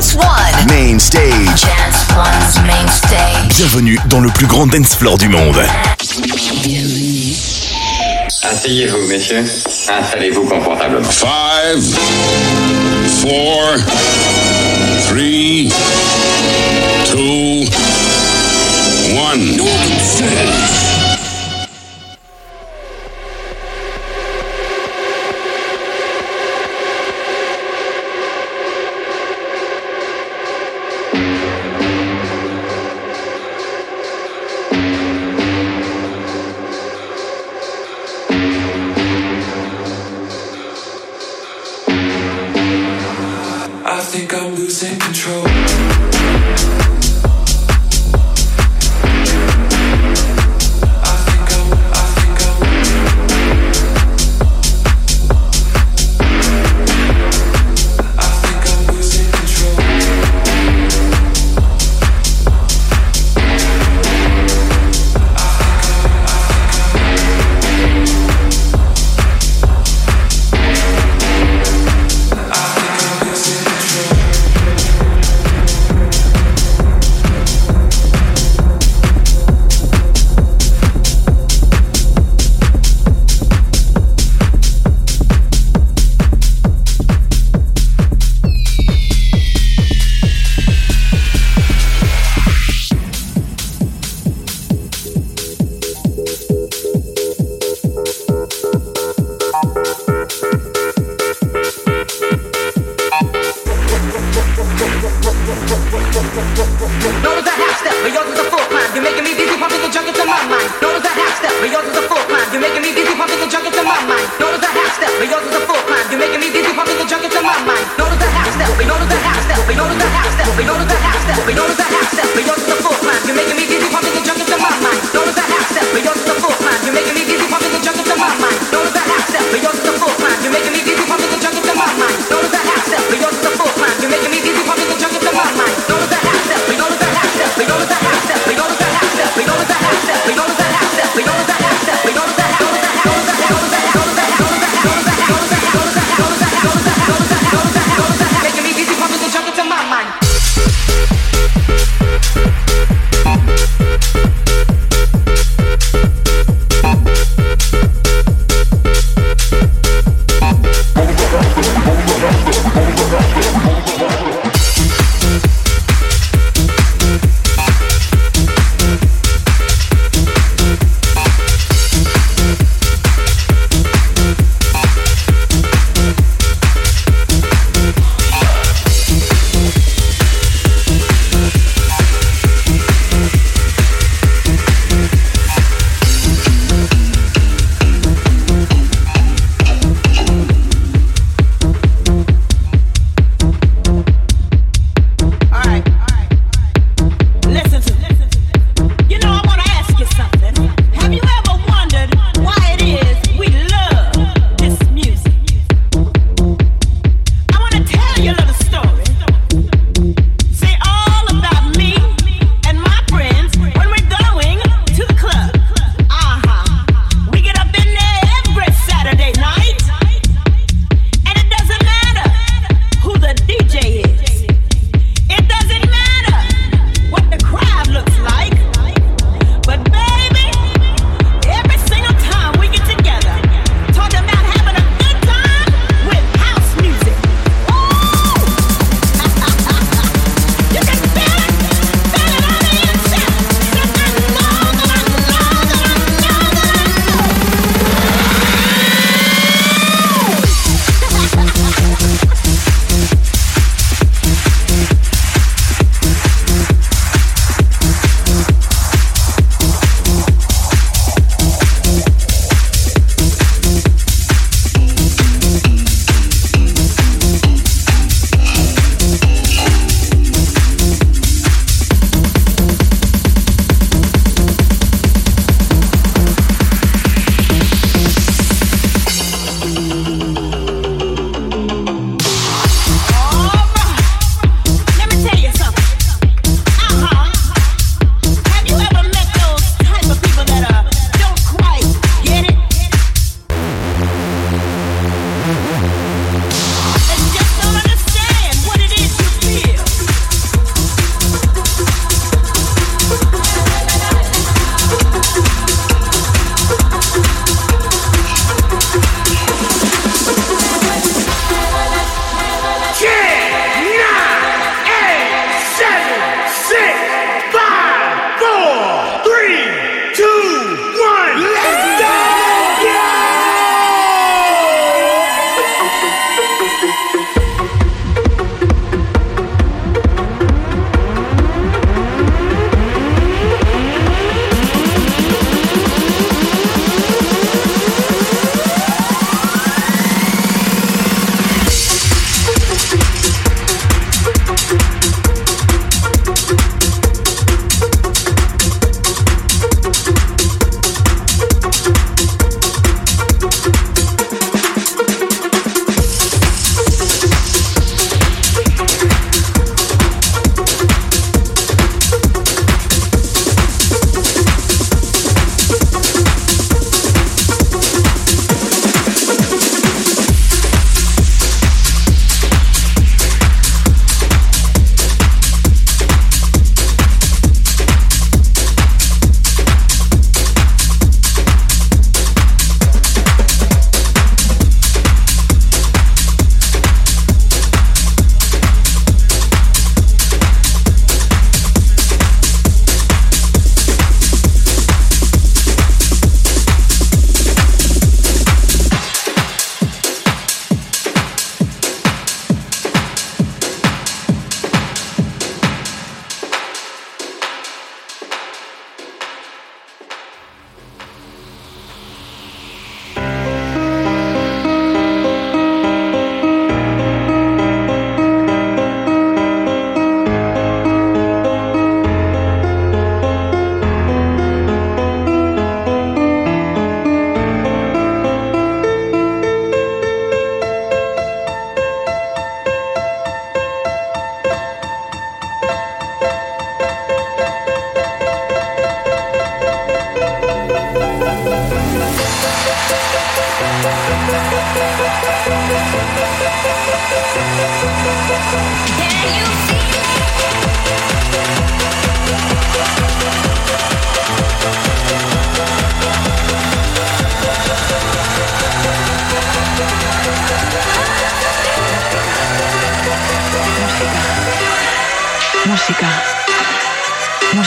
Dance Main stage. Bienvenue dans le plus grand dance floor du monde. Asseyez-vous, messieurs. Installez-vous confortablement. 5, 4, 3, 2, 1. Making me dizzy, pumping the junk into my mind. Notice a half step, but yours is a full climb. You're making me dizzy, pumping the junk into my mind. Notice a half step, but notice a half step, but notice a half step, but notice a half step, but notice a half step, but yours is a full climb. You're making me dizzy, pumping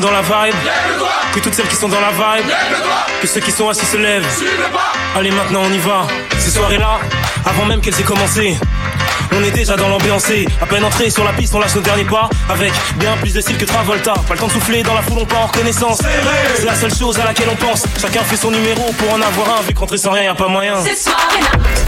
Dans la vibe, que toutes celles qui sont dans la vibe, que ceux qui sont assis se lèvent. Allez, maintenant on y va. Ces soirées-là, avant même qu'elles aient commencé. On est déjà dans l'ambiancé, à peine entré sur la piste, on lâche nos derniers pas. Avec bien plus de style que Travolta. Pas le temps de souffler dans la foule, on part en reconnaissance. C'est la seule chose à laquelle on pense. Chacun fait son numéro pour en avoir un Vu qu'entrer sans rien, y a pas moyen. Ces soirées-là,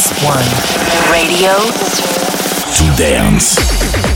Dance One. Radio To dance.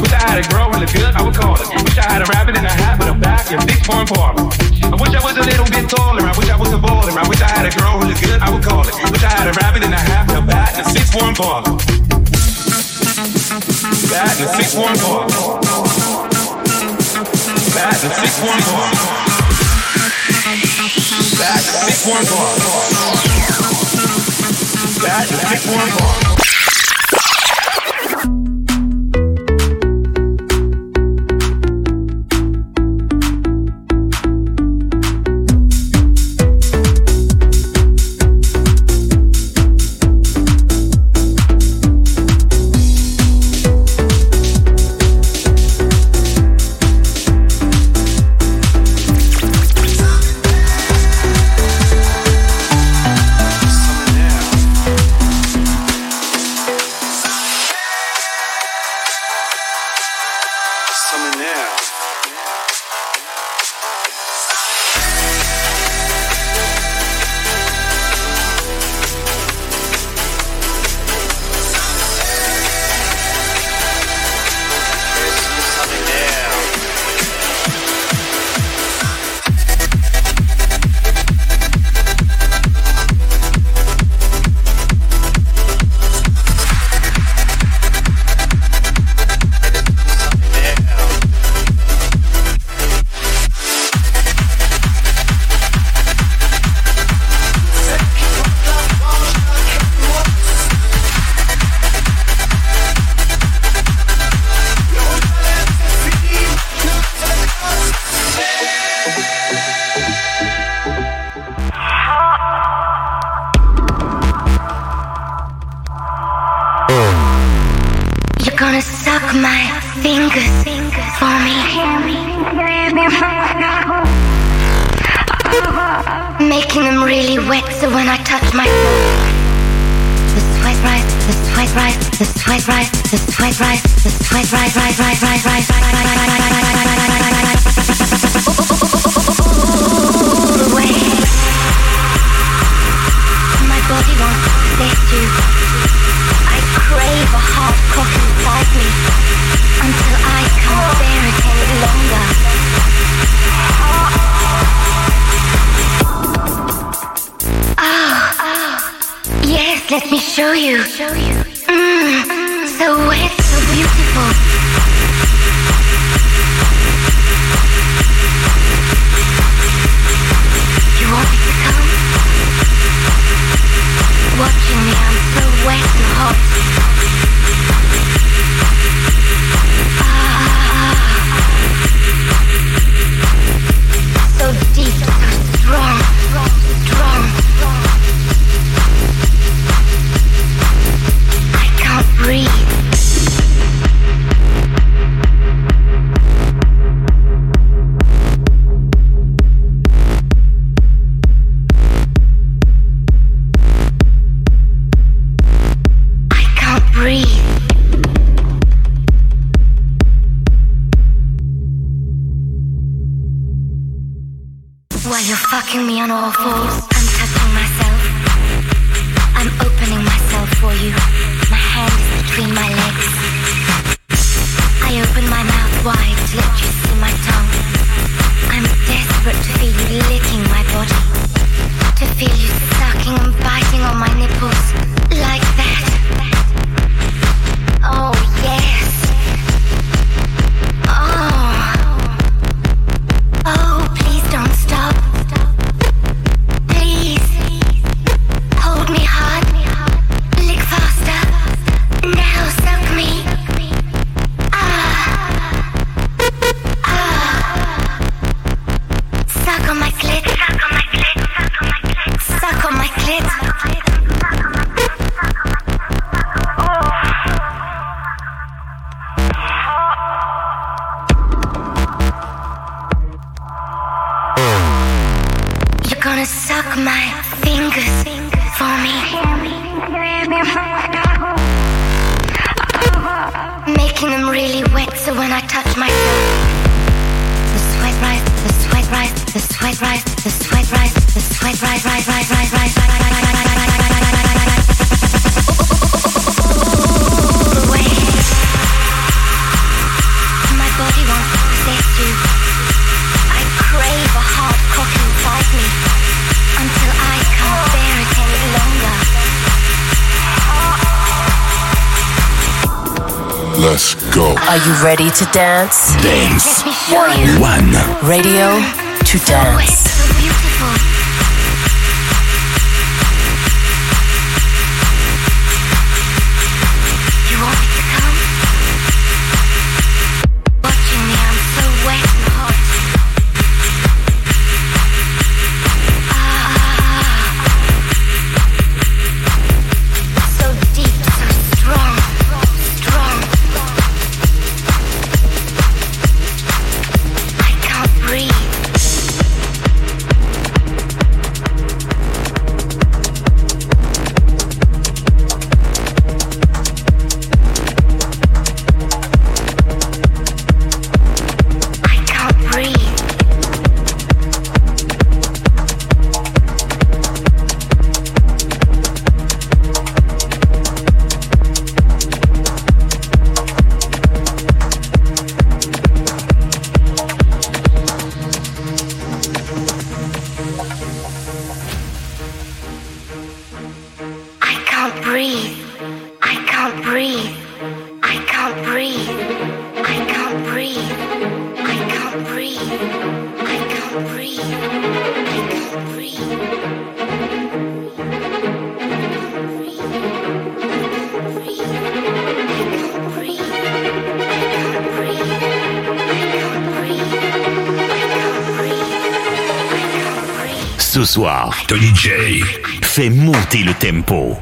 Wish I had a girl looked good. I would call it. Wish I had a rabbit in a hat, but I'm back in six one bar. I wish I was a little bit taller. I wish I was a baller. I wish I had a girl looked good. I would call it. Wish I had a rabbit in a hat, but I'm back in six one bar. That and six one bar. That and six one bar. That and six one bar. That and six one bar. Really when I touch my the sweat rise, the sweat rise, the sweat rise, the sweat rise, the sweat rise, rise, rise, rise, rise, rise, rise, rise, rise, all the way. My body wants to possess you. I crave a hot cock inside me until I can't bear it any longer. Let me show you. Mm, so wet, so beautiful. You want me to come? Watching me, I'm so wet and hot. why did you ready to dance? Dance. One. Radio to dance. Tony J fait monter le tempo.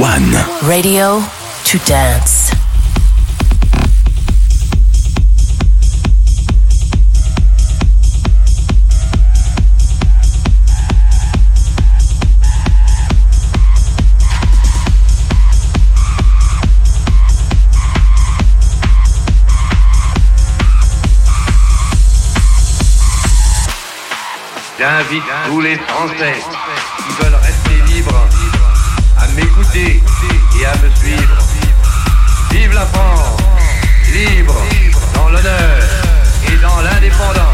One. One. Radio to dance. J'invite tous les Français me suivre. Vive la France, libre dans l'honneur et dans l'indépendance.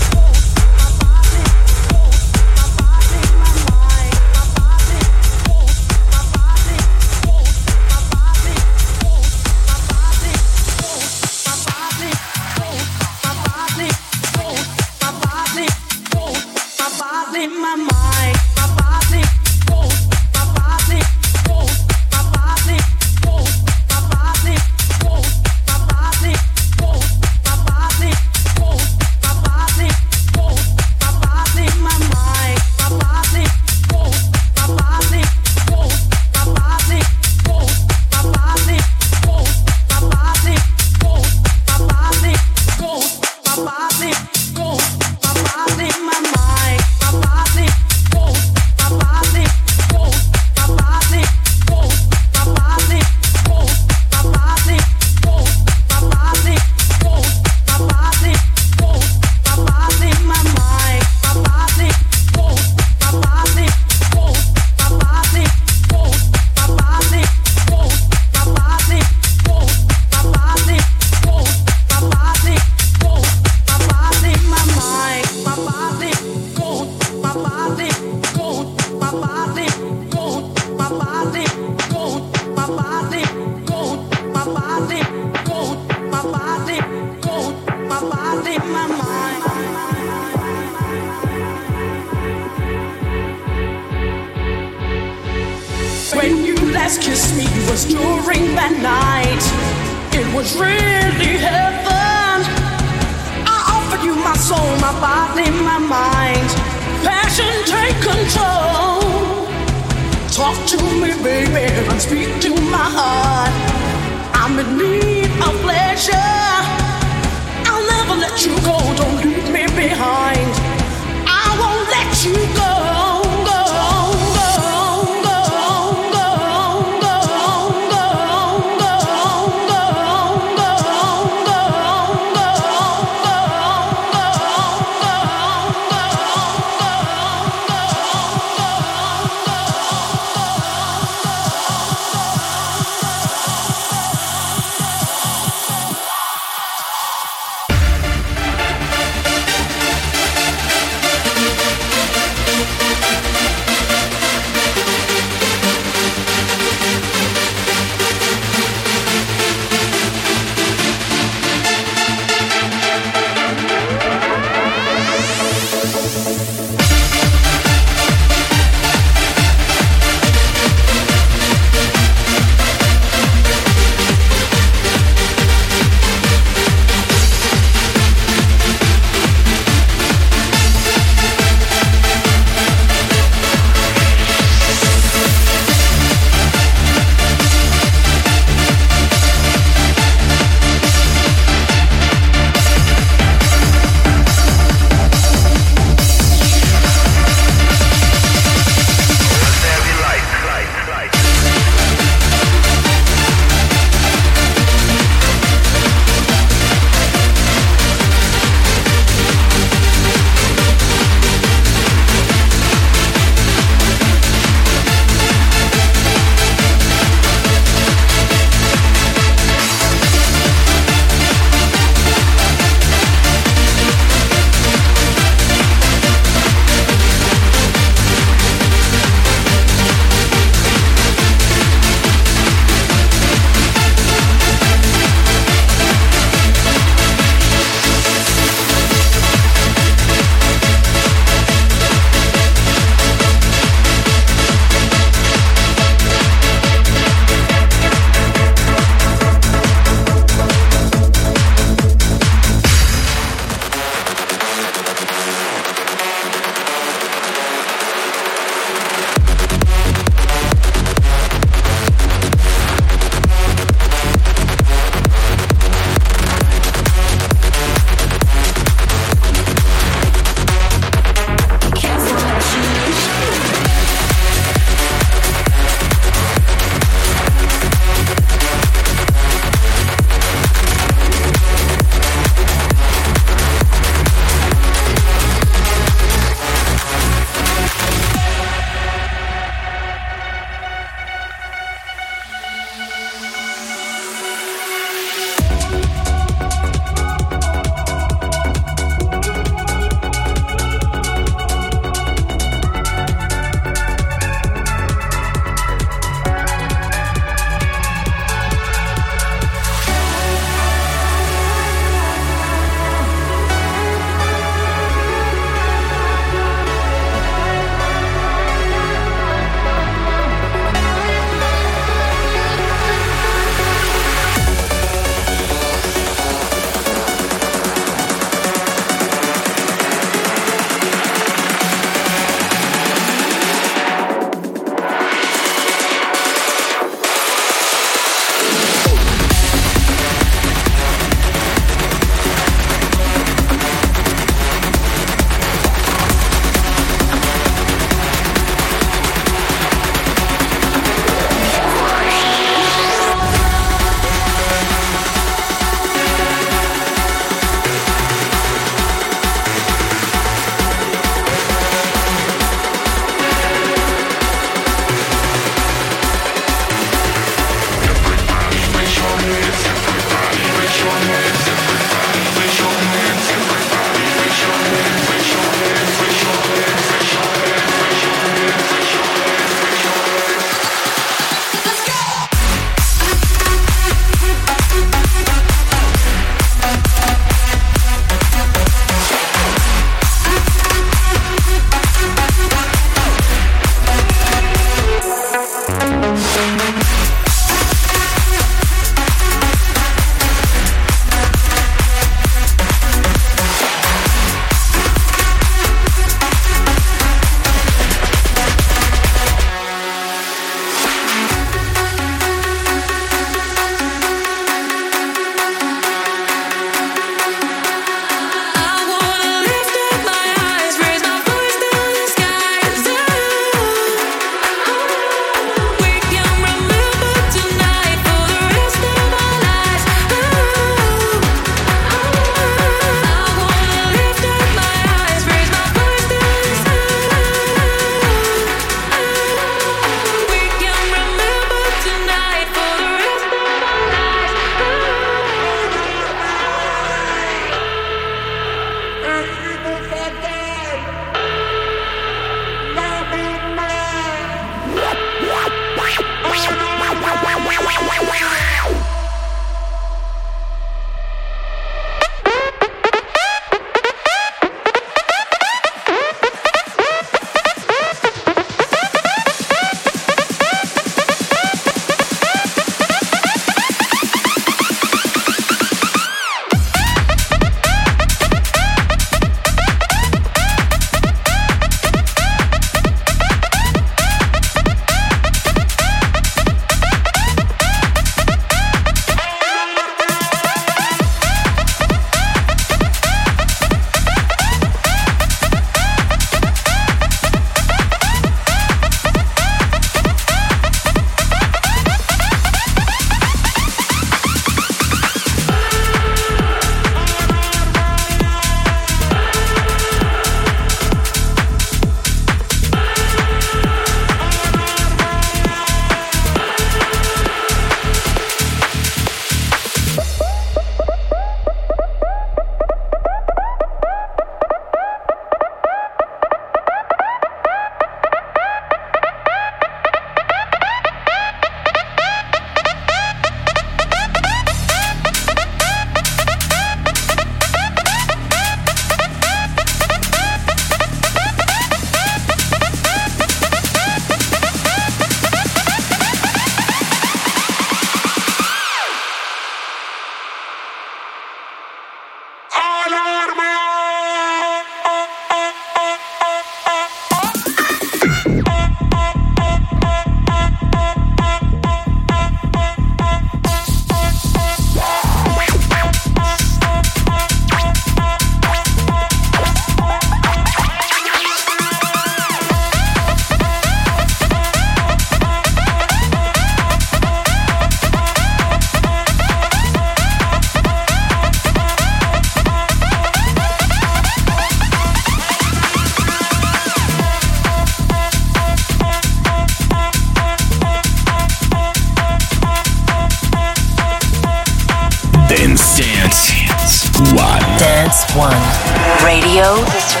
History.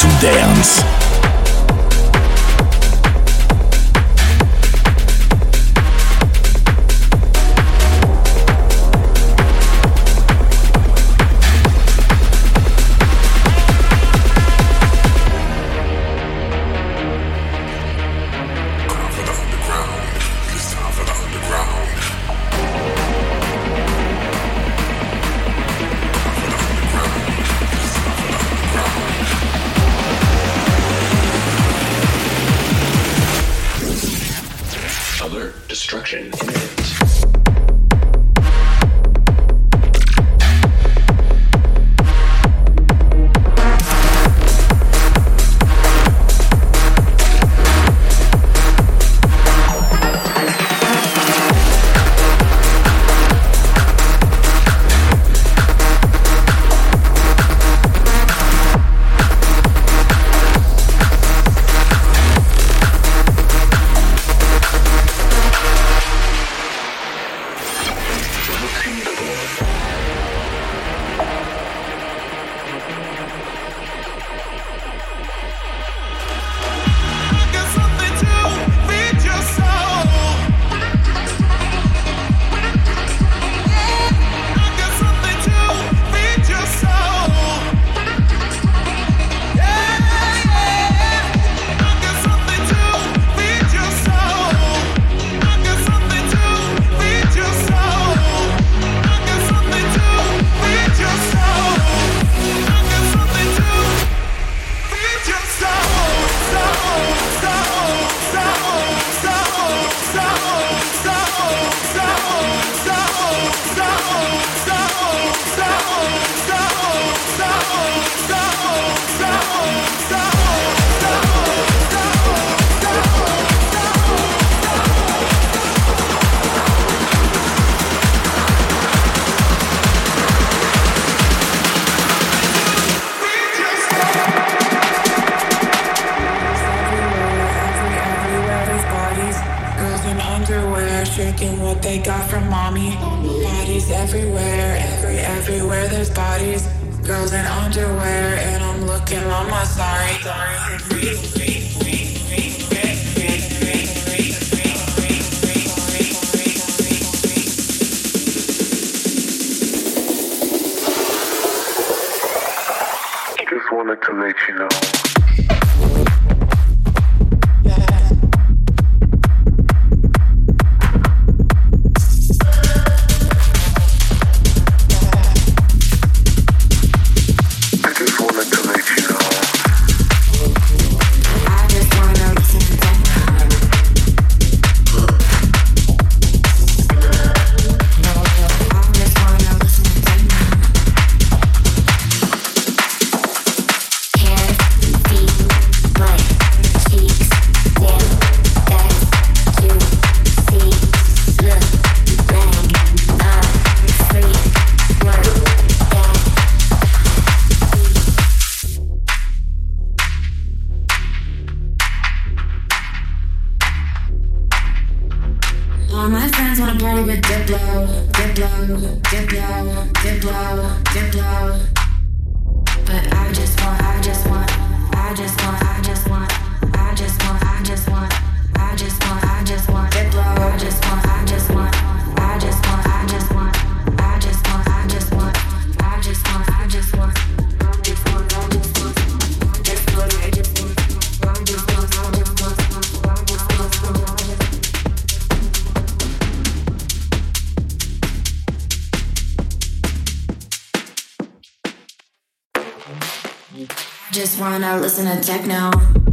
To dance. All my friends wanna party with Diplo, Diplo, Diplo, Diplo, Diplo. But I just want, I just want, I just want, I just want, I just want, I just want, I just want, I just want Diplo, I just want. wanna listen to techno.